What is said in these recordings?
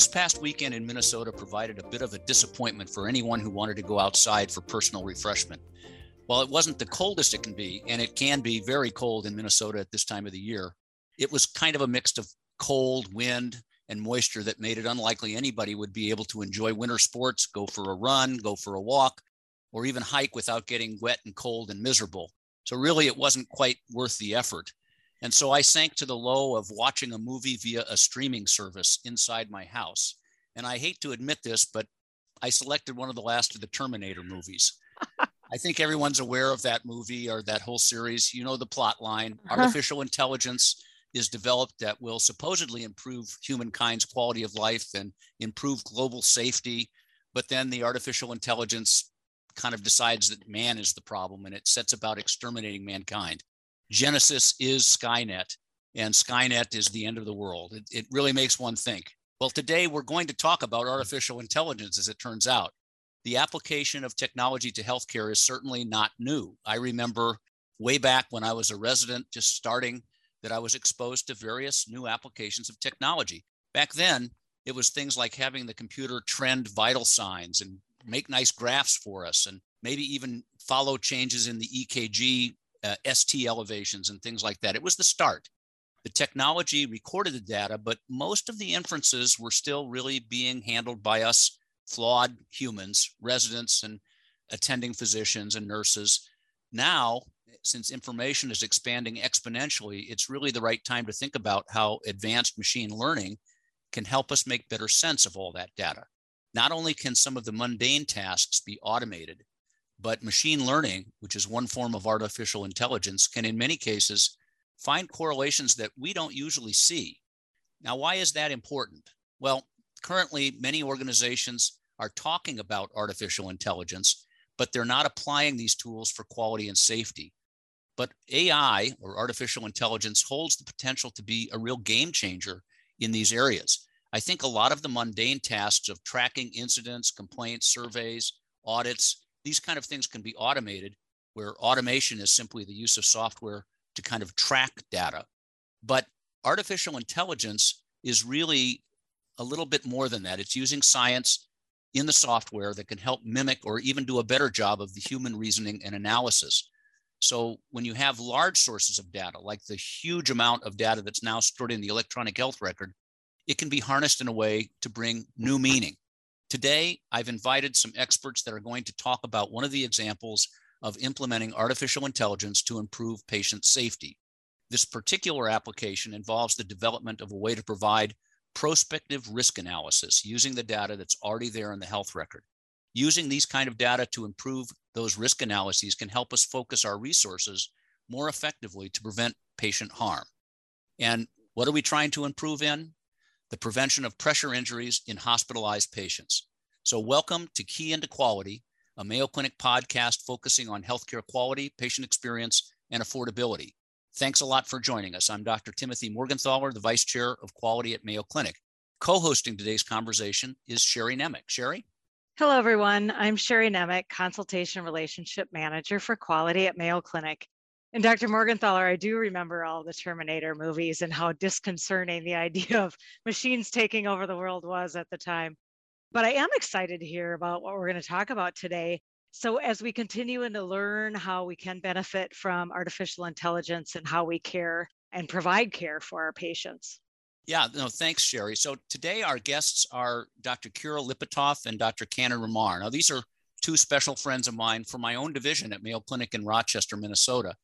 This past weekend in Minnesota provided a bit of a disappointment for anyone who wanted to go outside for personal refreshment. While it wasn't the coldest it can be, and it can be very cold in Minnesota at this time of the year, it was kind of a mix of cold, wind, and moisture that made it unlikely anybody would be able to enjoy winter sports, go for a run, go for a walk, or even hike without getting wet and cold and miserable. So, really, it wasn't quite worth the effort. And so I sank to the low of watching a movie via a streaming service inside my house. And I hate to admit this, but I selected one of the last of the Terminator movies. I think everyone's aware of that movie or that whole series. You know the plot line uh-huh. artificial intelligence is developed that will supposedly improve humankind's quality of life and improve global safety. But then the artificial intelligence kind of decides that man is the problem and it sets about exterminating mankind. Genesis is Skynet, and Skynet is the end of the world. It, it really makes one think. Well, today we're going to talk about artificial intelligence, as it turns out. The application of technology to healthcare is certainly not new. I remember way back when I was a resident, just starting, that I was exposed to various new applications of technology. Back then, it was things like having the computer trend vital signs and make nice graphs for us, and maybe even follow changes in the EKG uh, ST elevations and things like that. It was the start. The technology recorded the data, but most of the inferences were still really being handled by us flawed humans, residents and attending physicians and nurses. Now, since information is expanding exponentially, it's really the right time to think about how advanced machine learning can help us make better sense of all that data. Not only can some of the mundane tasks be automated, but machine learning, which is one form of artificial intelligence, can in many cases find correlations that we don't usually see. Now, why is that important? Well, currently, many organizations are talking about artificial intelligence, but they're not applying these tools for quality and safety. But AI or artificial intelligence holds the potential to be a real game changer in these areas. I think a lot of the mundane tasks of tracking incidents, complaints, surveys, audits, these kind of things can be automated where automation is simply the use of software to kind of track data. But artificial intelligence is really a little bit more than that. It's using science in the software that can help mimic or even do a better job of the human reasoning and analysis. So when you have large sources of data, like the huge amount of data that's now stored in the electronic health record, it can be harnessed in a way to bring new meaning. Today, I've invited some experts that are going to talk about one of the examples of implementing artificial intelligence to improve patient safety. This particular application involves the development of a way to provide prospective risk analysis using the data that's already there in the health record. Using these kind of data to improve those risk analyses can help us focus our resources more effectively to prevent patient harm. And what are we trying to improve in? The prevention of pressure injuries in hospitalized patients. So, welcome to Key into Quality, a Mayo Clinic podcast focusing on healthcare quality, patient experience, and affordability. Thanks a lot for joining us. I'm Dr. Timothy Morgenthaler, the Vice Chair of Quality at Mayo Clinic. Co hosting today's conversation is Sherry Nemec. Sherry? Hello, everyone. I'm Sherry Nemec, Consultation Relationship Manager for Quality at Mayo Clinic. And Dr. Morgenthaler, I do remember all the Terminator movies and how disconcerting the idea of machines taking over the world was at the time. But I am excited to hear about what we're going to talk about today. So, as we continue to learn how we can benefit from artificial intelligence and how we care and provide care for our patients. Yeah, no, thanks, Sherry. So, today our guests are Dr. Kira Lipatov and Dr. Kannan Ramar. Now, these are two special friends of mine from my own division at Mayo Clinic in Rochester, Minnesota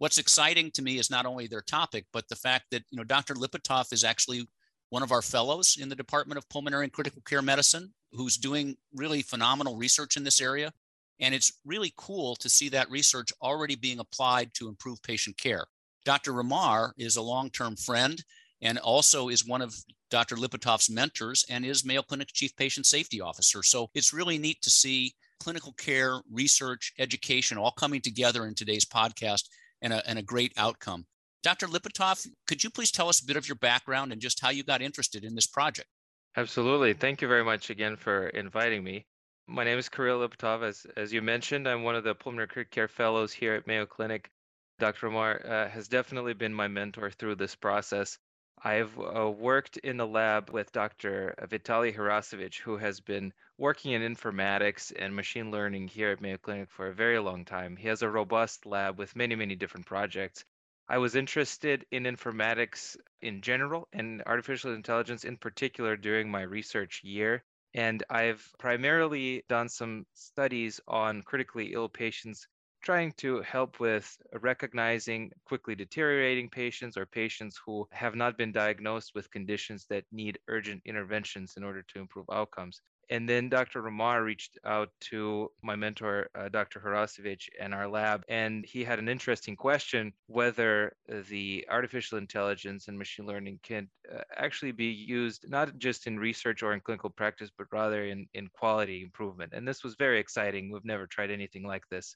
what's exciting to me is not only their topic, but the fact that you know Dr. Lipatov is actually one of our fellows in the Department of Pulmonary and Critical Care Medicine, who's doing really phenomenal research in this area. And it's really cool to see that research already being applied to improve patient care. Dr. Ramar is a long term friend and also is one of Dr. Lipatov's mentors and is Mayo Clinic Chief Patient Safety Officer. So it's really neat to see clinical care, research, education all coming together in today's podcast and a, and a great outcome. Dr. Lipatov, could you please tell us a bit of your background and just how you got interested in this project? Absolutely. Thank you very much again for inviting me. My name is Kirill Lipatov. As, as you mentioned, I'm one of the pulmonary care fellows here at Mayo Clinic. Dr. Ramar uh, has definitely been my mentor through this process. I've uh, worked in the lab with Dr. Vitaly Herasevich, who has been working in informatics and machine learning here at Mayo Clinic for a very long time. He has a robust lab with many, many different projects. I was interested in informatics in general and artificial intelligence in particular during my research year. And I've primarily done some studies on critically ill patients trying to help with recognizing quickly deteriorating patients or patients who have not been diagnosed with conditions that need urgent interventions in order to improve outcomes. And then Dr. Ramar reached out to my mentor, uh, Dr. Herasevich, and our lab, and he had an interesting question whether the artificial intelligence and machine learning can uh, actually be used not just in research or in clinical practice, but rather in, in quality improvement. And this was very exciting. We've never tried anything like this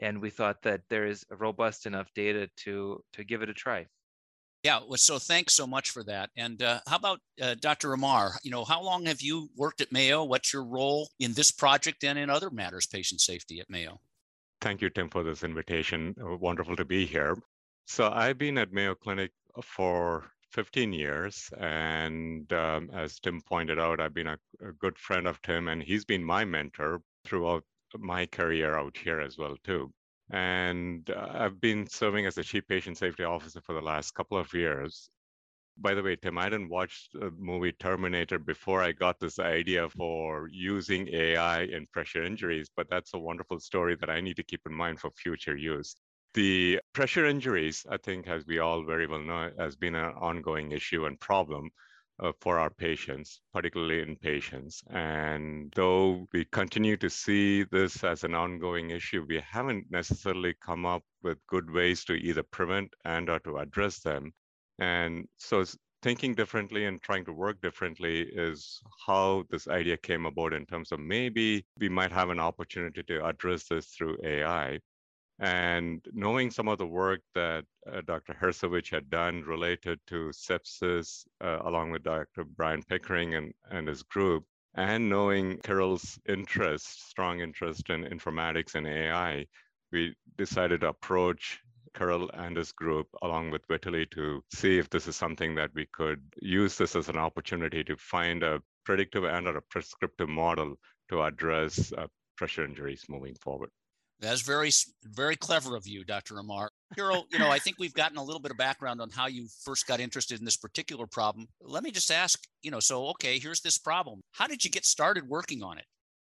and we thought that there is robust enough data to to give it a try. Yeah, well, so thanks so much for that. And uh, how about uh, Dr. Ramar? You know, how long have you worked at Mayo? What's your role in this project and in other matters, patient safety at Mayo? Thank you, Tim, for this invitation. Uh, wonderful to be here. So I've been at Mayo Clinic for 15 years. And um, as Tim pointed out, I've been a, a, good friend of Tim, and he's been my mentor throughout my career out here as well too. And uh, I've been serving as the chief patient safety officer for the last couple of years. By the way, Tim, I didn't watch the movie Terminator before I got this idea for using AI in pressure injuries, but that's a wonderful story that I need to keep in mind for future use. The pressure injuries, I think, as we all very well know, has been an ongoing issue and problem uh, for our patients, particularly in patients. And though we continue to see this as an ongoing issue, we haven't necessarily come up with good ways to either prevent and or to address them. And so thinking differently and trying to work differently is how this idea came about in terms of maybe we might have an opportunity to address this through AI. And knowing some of the work that uh, Dr. Herasevich had done related to sepsis, uh, along with Dr. Brian Pickering and, and his group, and knowing Kirill's interest, strong interest in informatics and AI, we decided to approach Kirill and his group, along with Vitaly, to see if this is something that we could use this as an opportunity to find a predictive and or a prescriptive model to address uh, pressure injuries moving forward. That's very, very clever of you, Dr. Ramar. Kirill, you know, I think we've gotten a little bit of background on how you first got interested in this particular problem. Let me just ask, you know, so, okay, here's this problem. How did you get started working on it?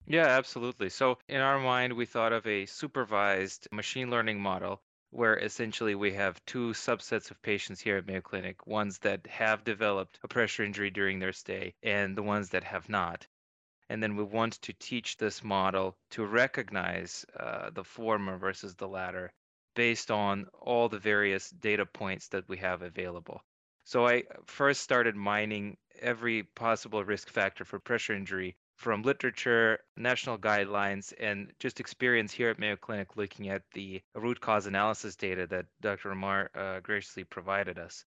Yeah, absolutely. So, in our mind, we thought of a supervised machine learning model where essentially we have two subsets of patients here at Mayo Clinic ones that have developed a pressure injury during their stay, and the ones that have not. And then we want to teach this model to recognize uh, the former versus the latter based on all the various data points that we have available. So I first started mining every possible risk factor for pressure injury from literature, national guidelines, and just experience here at Mayo Clinic looking at the root cause analysis data that Dr. Ramar uh, graciously provided us.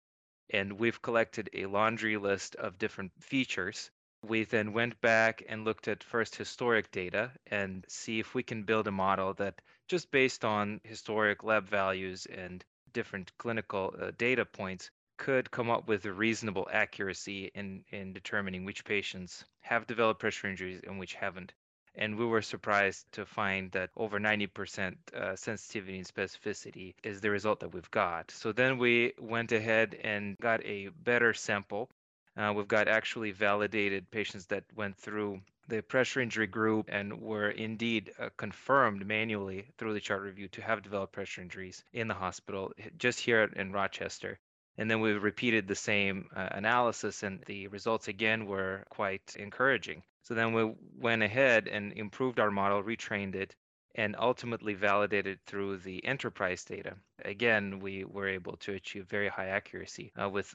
And we've collected a laundry list of different features we then went back and looked at first historic data and see if we can build a model that just based on historic lab values and different clinical uh, data points could come up with a reasonable accuracy in, in determining which patients have developed pressure injuries and which haven't. And we were surprised to find that over 90% uh, sensitivity and specificity is the result that we've got. So then we went ahead and got a better sample uh, we've got actually validated patients that went through the pressure injury group and were indeed uh, confirmed manually through the chart review to have developed pressure injuries in the hospital just here in Rochester. And then we repeated the same uh, analysis, and the results again were quite encouraging. So then we went ahead and improved our model, retrained it, and ultimately validated through the enterprise data. Again, we were able to achieve very high accuracy uh, with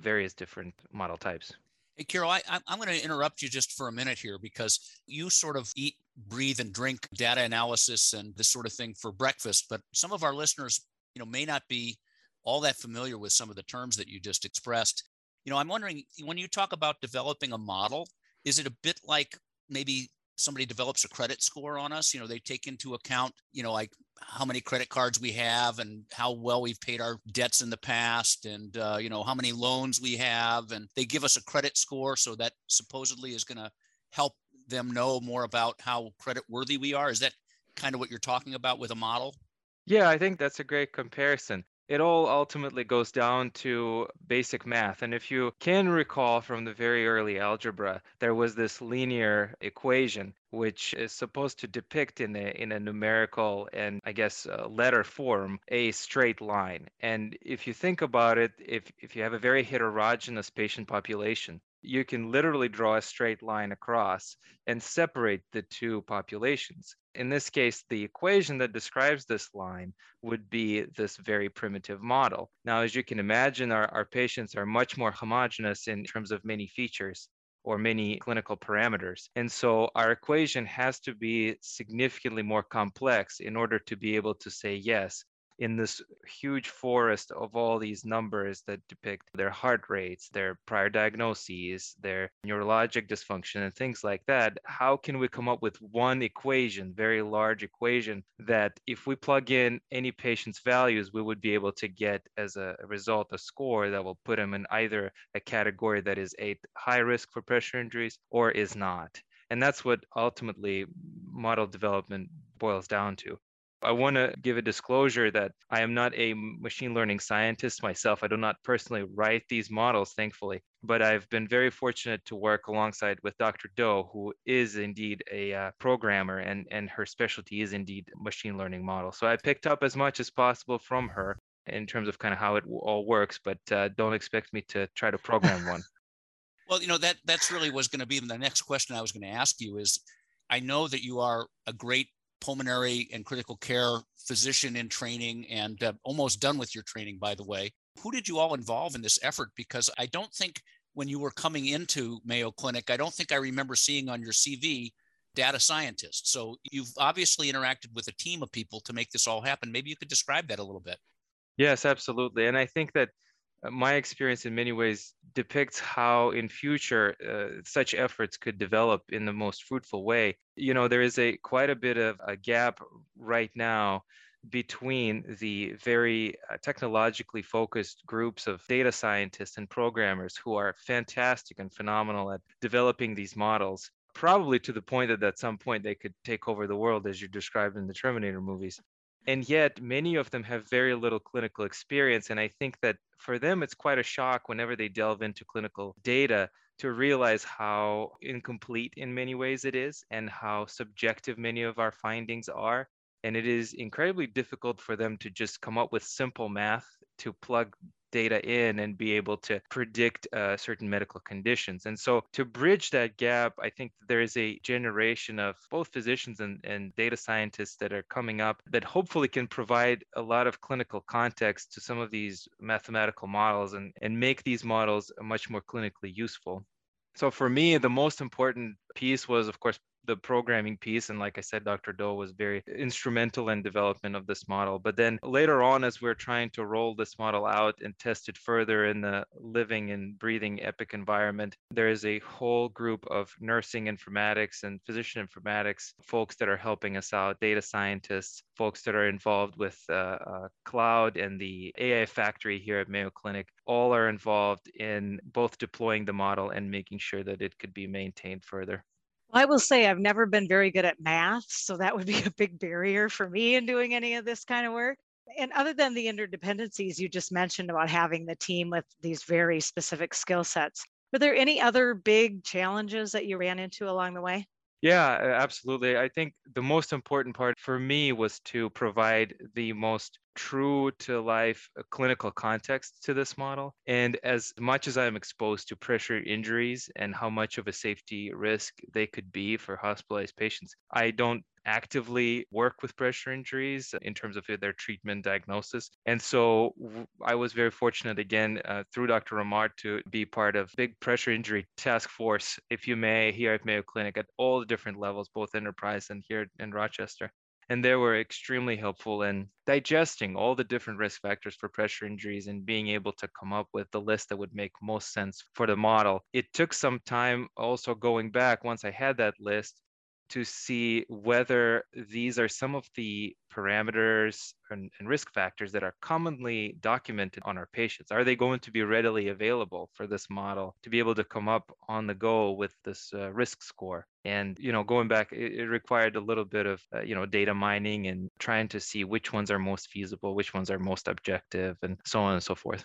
various different model types. Hey, Kirill, I, am going to interrupt you just for a minute here because you sort of eat, breathe, and drink data analysis and this sort of thing for breakfast. But some of our listeners, you know, may not be all that familiar with some of the terms that you just expressed. You know, I'm wondering when you talk about developing a model, is it a bit like maybe somebody develops a credit score on us you know they take into account you know like how many credit cards we have and how well we've paid our debts in the past and uh, you know how many loans we have and they give us a credit score so that supposedly is going to help them know more about how credit worthy we are. Is that kind of what you're talking about with a model? Yeah i think that's a great comparison it all ultimately goes down to basic math. And if you can recall from the very early algebra, there was this linear equation which is supposed to depict in a in a numerical and I guess uh, letter form a straight line. And if you think about it, if if you have a very heterogeneous patient population, you can literally draw a straight line across and separate the two populations. In this case, the equation that describes this line would be this very primitive model. Now, as you can imagine, our, our patients are much more homogeneous in terms of many features or many clinical parameters. And so our equation has to be significantly more complex in order to be able to say, yes, in this huge forest of all these numbers that depict their heart rates, their prior diagnoses, their neurologic dysfunction, and things like that, how can we come up with one equation, very large equation, that if we plug in any patient's values, we would be able to get as a result a score that will put them in either a category that is a high risk for pressure injuries or is not. And that's what ultimately model development boils down to. I want to give a disclosure that I am not a machine learning scientist myself. I do not personally write these models, thankfully, but I've been very fortunate to work alongside with Dr. Doe, who is indeed a uh, programmer and, and her specialty is indeed machine learning model. So I picked up as much as possible from her in terms of kind of how it all works, but uh, don't expect me to try to program one. well, you know, that that's really was going to be the next question I was going to ask you is I know that you are a great pulmonary and critical care physician in training and uh, almost done with your training, by the way. Who did you all involve in this effort? Because I don't think when you were coming into Mayo Clinic, I don't think I remember seeing on your CV data scientists. So you've obviously interacted with a team of people to make this all happen. Maybe you could describe that a little bit. Yes, absolutely. And I think that my experience in many ways depicts how in future uh, such efforts could develop in the most fruitful way. You know there is a quite a bit of a gap right now between the very uh, technologically focused groups of data scientists and programmers who are fantastic and phenomenal at developing these models probably to the point that at some point they could take over the world as you described in the terminator movies and yet many of them have very little clinical experience and i think that for them it's quite a shock whenever they delve into clinical data to realize how incomplete in many ways it is and how subjective many of our findings are. And it is incredibly difficult for them to just come up with simple math to plug data in and be able to predict uh, certain medical conditions. And so, to bridge that gap, I think there is a generation of both physicians and, and data scientists that are coming up that hopefully can provide a lot of clinical context to some of these mathematical models and, and make these models much more clinically useful. So for me, the most important piece was, of course, the programming piece and like i said dr doe was very instrumental in development of this model. But then later on as we're trying to roll this model out and test it further in the living and breathing epic environment there is a whole group of nursing informatics and physician informatics folks that are helping us out data scientists folks that are involved with uh, uh, cloud and the ai factory here at mayo clinic all are involved in both deploying the model and making sure that it could be maintained further I will say I've never been very good at math, so that would be a big barrier for me in doing any of this kind of work. And other than the interdependencies you just mentioned about having the team with these very specific skill sets, were there any other big challenges that you ran into along the way? Yeah, absolutely. I think the most important part for me was to provide the most true to life clinical context to this model. And as much as I'm exposed to pressure injuries and how much of a safety risk they could be for hospitalized patients, I don't actively work with pressure injuries in terms of their treatment diagnosis. And so I was very fortunate again uh, through Dr. Ramar to be part of big pressure injury task force, if you may, here at Mayo Clinic at all the different levels, both enterprise and here in Rochester. And they were extremely helpful in digesting all the different risk factors for pressure injuries and being able to come up with the list that would make most sense for the model. It took some time also going back once I had that list to see whether these are some of the parameters and, and, risk factors that are commonly documented on our patients. Are they going to be readily available for this model to be able to come up on the go with this uh, risk score? And you know, going back, it, it required a little bit of uh, you know data mining and trying to see which ones are most feasible, which ones are most objective, and so on and so forth.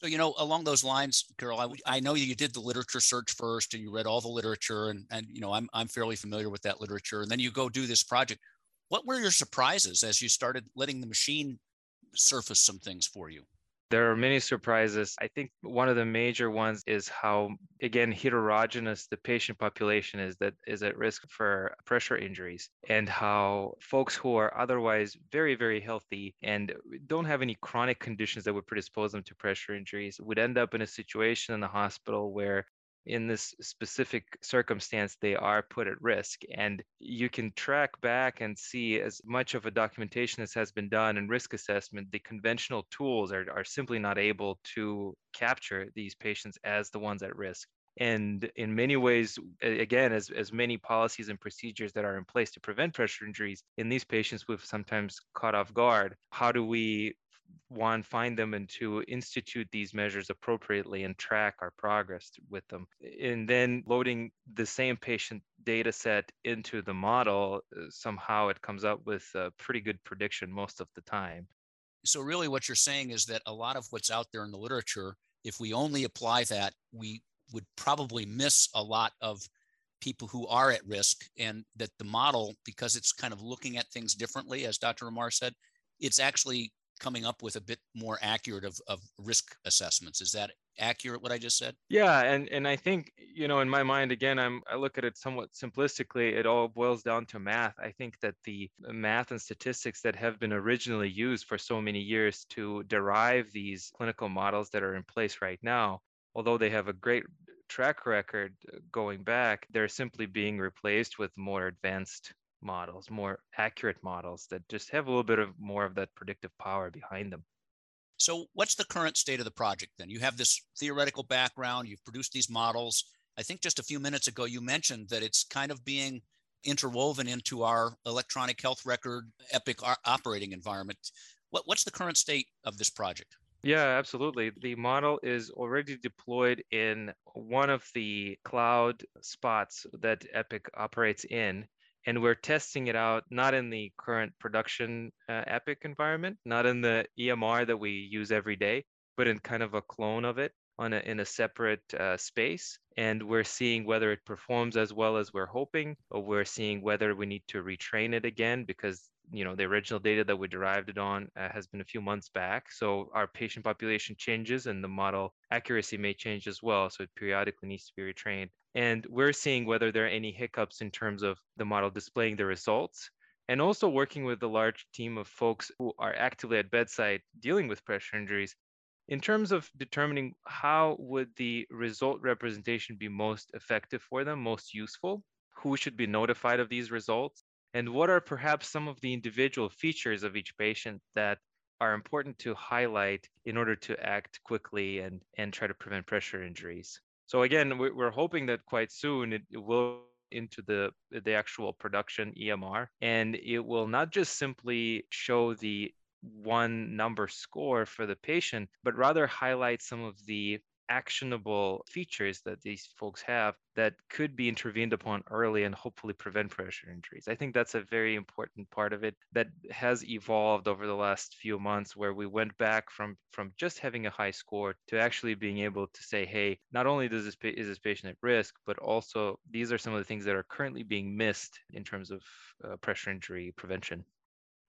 So, you know, along those lines, Kirill, I, I know you did the literature search first and you read all the literature and, and, you know, I'm, I'm fairly familiar with that literature. And then you go do this project. What were your surprises as you started letting the machine surface some things for you? There are many surprises. I think one of the major ones is how, again, heterogeneous the patient population is that is at risk for pressure injuries, and how folks who are otherwise very, very healthy and don't have any chronic conditions that would predispose them to pressure injuries would end up in a situation in the hospital where in this specific circumstance they are put at risk and you can track back and see as much of a documentation as has been done in risk assessment the conventional tools are, are simply not able to capture these patients as the ones at risk. And in many ways again as, as many policies and procedures that are in place to prevent pressure injuries in these patients we've sometimes caught off guard. How do we one find them and to institute these measures appropriately and track our progress with them. And then loading the same patient data set into the model uh, somehow it comes up with a pretty good prediction most of the time. So really what you're saying is that a lot of what's out there in the literature if we only apply that we would probably miss a lot of people who are at risk and that the model because it's kind of looking at things differently as dr ramar said it's actually coming up with a bit more accurate of, of risk assessments. Is that accurate what I just said? Yeah, and and I think you know in my mind again I'm I look at it somewhat simplistically. It all boils down to math. I think that the math and statistics that have been originally used for so many years to derive these clinical models that are in place right now, although they have a great track record going back, they're simply being replaced with more advanced models, more accurate models that just have a little bit of more of that predictive power behind them. So, what's the current state of the project then? You have this theoretical background, you've produced these models. I think just a few minutes ago, you mentioned that it's kind of being interwoven into our electronic health record Epic operating environment. What, what's the current state of this project? Yeah, absolutely. The model is already deployed in one of the cloud spots that Epic operates in and we're testing it out not in the current production uh, epic environment not in the emr that we use every day but in kind of a clone of it on a, in a separate uh, space. And we're seeing whether it performs as well as we're hoping or we're seeing whether we need to retrain it again because you know the original data that we derived it on uh, has been a few months back so our patient population changes and the model accuracy may change as well so it periodically needs to be retrained. And we're seeing whether there are any hiccups in terms of the model displaying the results and also working with a large team of folks who are actively at bedside dealing with pressure injuries. In terms of determining how would the result representation be most effective for them most useful who should be notified of these results and what are perhaps some of the individual features of each patient that are important to highlight in order to act quickly and, and try to prevent pressure injuries? So again, we're hoping that quite soon it will into the the actual production EMR, and it will not just simply show the one number score for the patient, but rather highlight some of the actionable features that these folks have that could be intervened upon early and hopefully prevent pressure injuries. I think that's a very important part of it that has evolved over the last few months where we went back from from just having a high score to actually being able to say, hey, not only does this is this patient at risk, but also these are some of the things that are currently being missed in terms of uh, pressure injury prevention.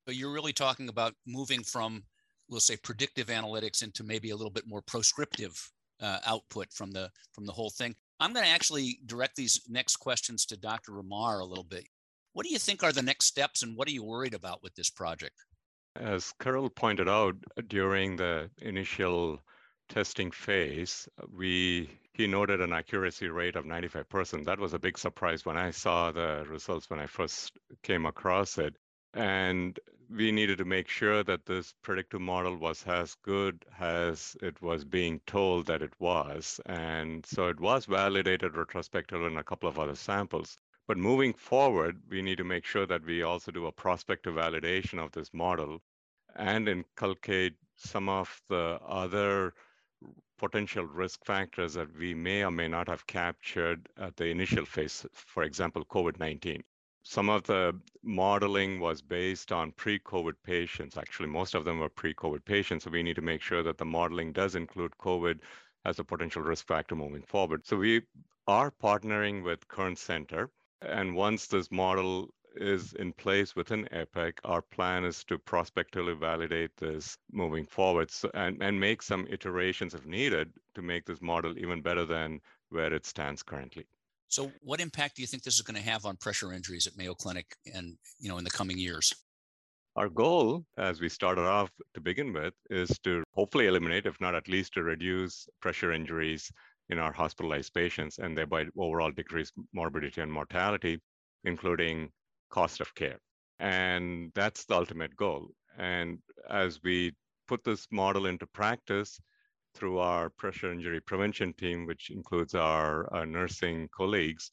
But you're really talking about moving from we'll say predictive analytics into maybe a little bit more prescriptive uh, output from the from the whole thing. I'm going to actually direct these next questions to Dr. Ramar a little bit. What do you think are the next steps, and what are you worried about with this project? As Kirill pointed out during the initial testing phase, we he noted an accuracy rate of 95%. That was a big surprise when I saw the results when I first came across it. And we needed to make sure that this predictive model was as good as it was being told that it was. And so it was validated retrospectively in a couple of other samples. But moving forward, we need to make sure that we also do a prospective validation of this model and inculcate some of the other potential risk factors that we may or may not have captured at the initial phase, for example, COVID 19. Some of the modeling was based on pre COVID patients. Actually, most of them were pre COVID patients. So we need to make sure that the modeling does include COVID as a potential risk factor moving forward. So we are partnering with Kern Center. And once this model is in place within EPIC, our plan is to prospectively validate this moving forward so, and, and make some iterations if needed to make this model even better than where it stands currently. So, what impact do you think this is going to have on pressure injuries at Mayo Clinic, and you know, in the coming years? Our goal, as we started off to begin with, is to hopefully eliminate, if not at least to reduce pressure injuries in our hospitalized patients, and thereby overall decrease morbidity and mortality, including cost of care. And that's the ultimate goal. And as we put this model into practice, through our pressure injury prevention team, which includes our, our, nursing colleagues,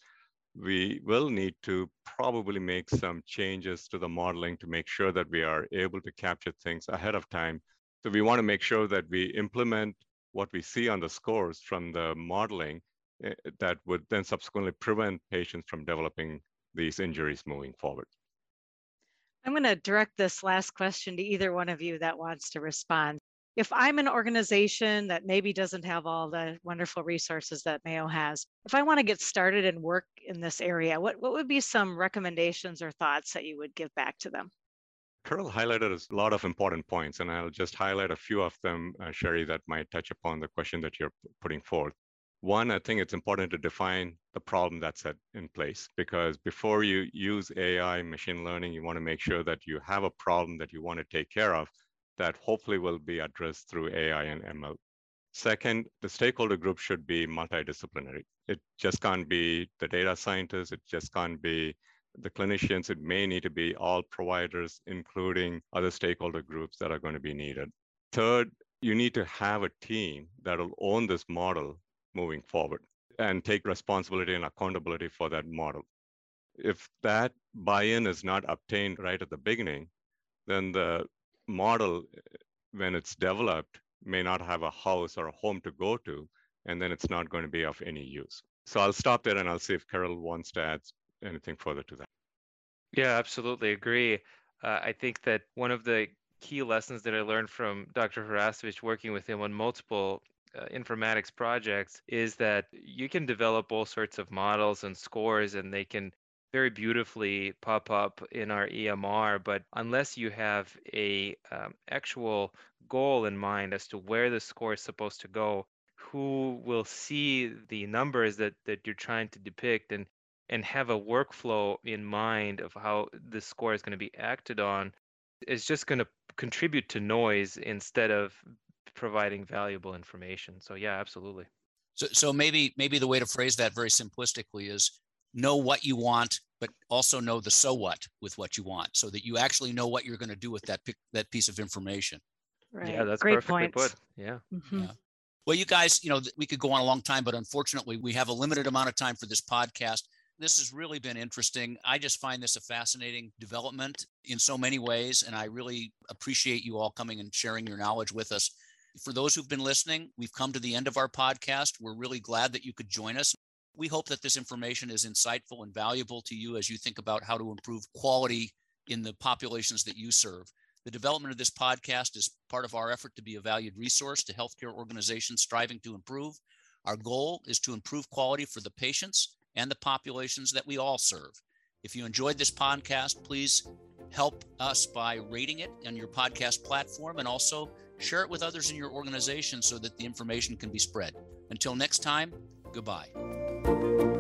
we will need to probably make some changes to the modeling to make sure that we are able to capture things ahead of time. So we want to make sure that we implement what we see on the scores from the modeling eh, that would then subsequently prevent patients from developing these injuries moving forward. I'm going to direct this last question to either one of you that wants to respond if I'm an organization that maybe doesn't have all the wonderful resources that Mayo has, if I want to get started and work in this area, what, what would be some recommendations or thoughts that you would give back to them? Kirill highlighted a lot of important points, and I'll just highlight a few of them, uh, Sherry, that might touch upon the question that you're putting forth. One, I think it's important to define the problem that's at, in place because before you use AI, machine learning, you want to make sure that you have a problem that you want to take care of that hopefully will be addressed through AI and ML. Second, the stakeholder group should be multidisciplinary. It just can't be the data scientists, it just can't be the clinicians, it may need to be all providers, including other stakeholder groups that are going to be needed. Third, you need to have a team that will own this model moving forward and take responsibility and accountability for that model. If that buy in is not obtained right at the beginning, then the model, when it's developed, may not have a house or a home to go to, and then it's not going to be of any use. So I'll stop there and I'll see if Kirill wants to add anything further to that. Yeah, absolutely agree. Uh, I think that one of the key lessons that I learned from Dr. Herasevich working with him on multiple uh, informatics projects is that you can develop all sorts of models and scores and they can very beautifully pop up in our EMR, but unless you have a um, actual goal in mind as to where the score is supposed to go, who will see the numbers that, that you're trying to depict and and have a workflow in mind of how the score is going to be acted on is just going to contribute to noise instead of providing valuable information. So yeah, absolutely. So, so maybe maybe the way to phrase that very simplistically is know what you want, but also know the so what with what you want, so that you actually know what you're going to do with that that piece of information. Right. Yeah, that's Great perfectly points. put. Yeah. Mm-hmm. yeah. Well, you guys, you know, we could go on a long time, but unfortunately, we have a limited amount of time for this podcast. This has really been interesting. I just find this a fascinating development in so many ways, and I really appreciate you all coming and sharing your knowledge with us. For those who've been listening, we've come to the end of our podcast. We're really glad that you could join us we hope that this information is insightful and valuable to you as you think about how to improve quality in the populations that you serve. The development of this podcast is part of our effort to be a valued resource to healthcare organizations striving to improve. Our goal is to improve quality for the patients and the populations that we all serve. If you enjoyed this podcast, please help us by rating it on your podcast platform and also share it with others in your organization so that the information can be spread. Until next time, goodbye you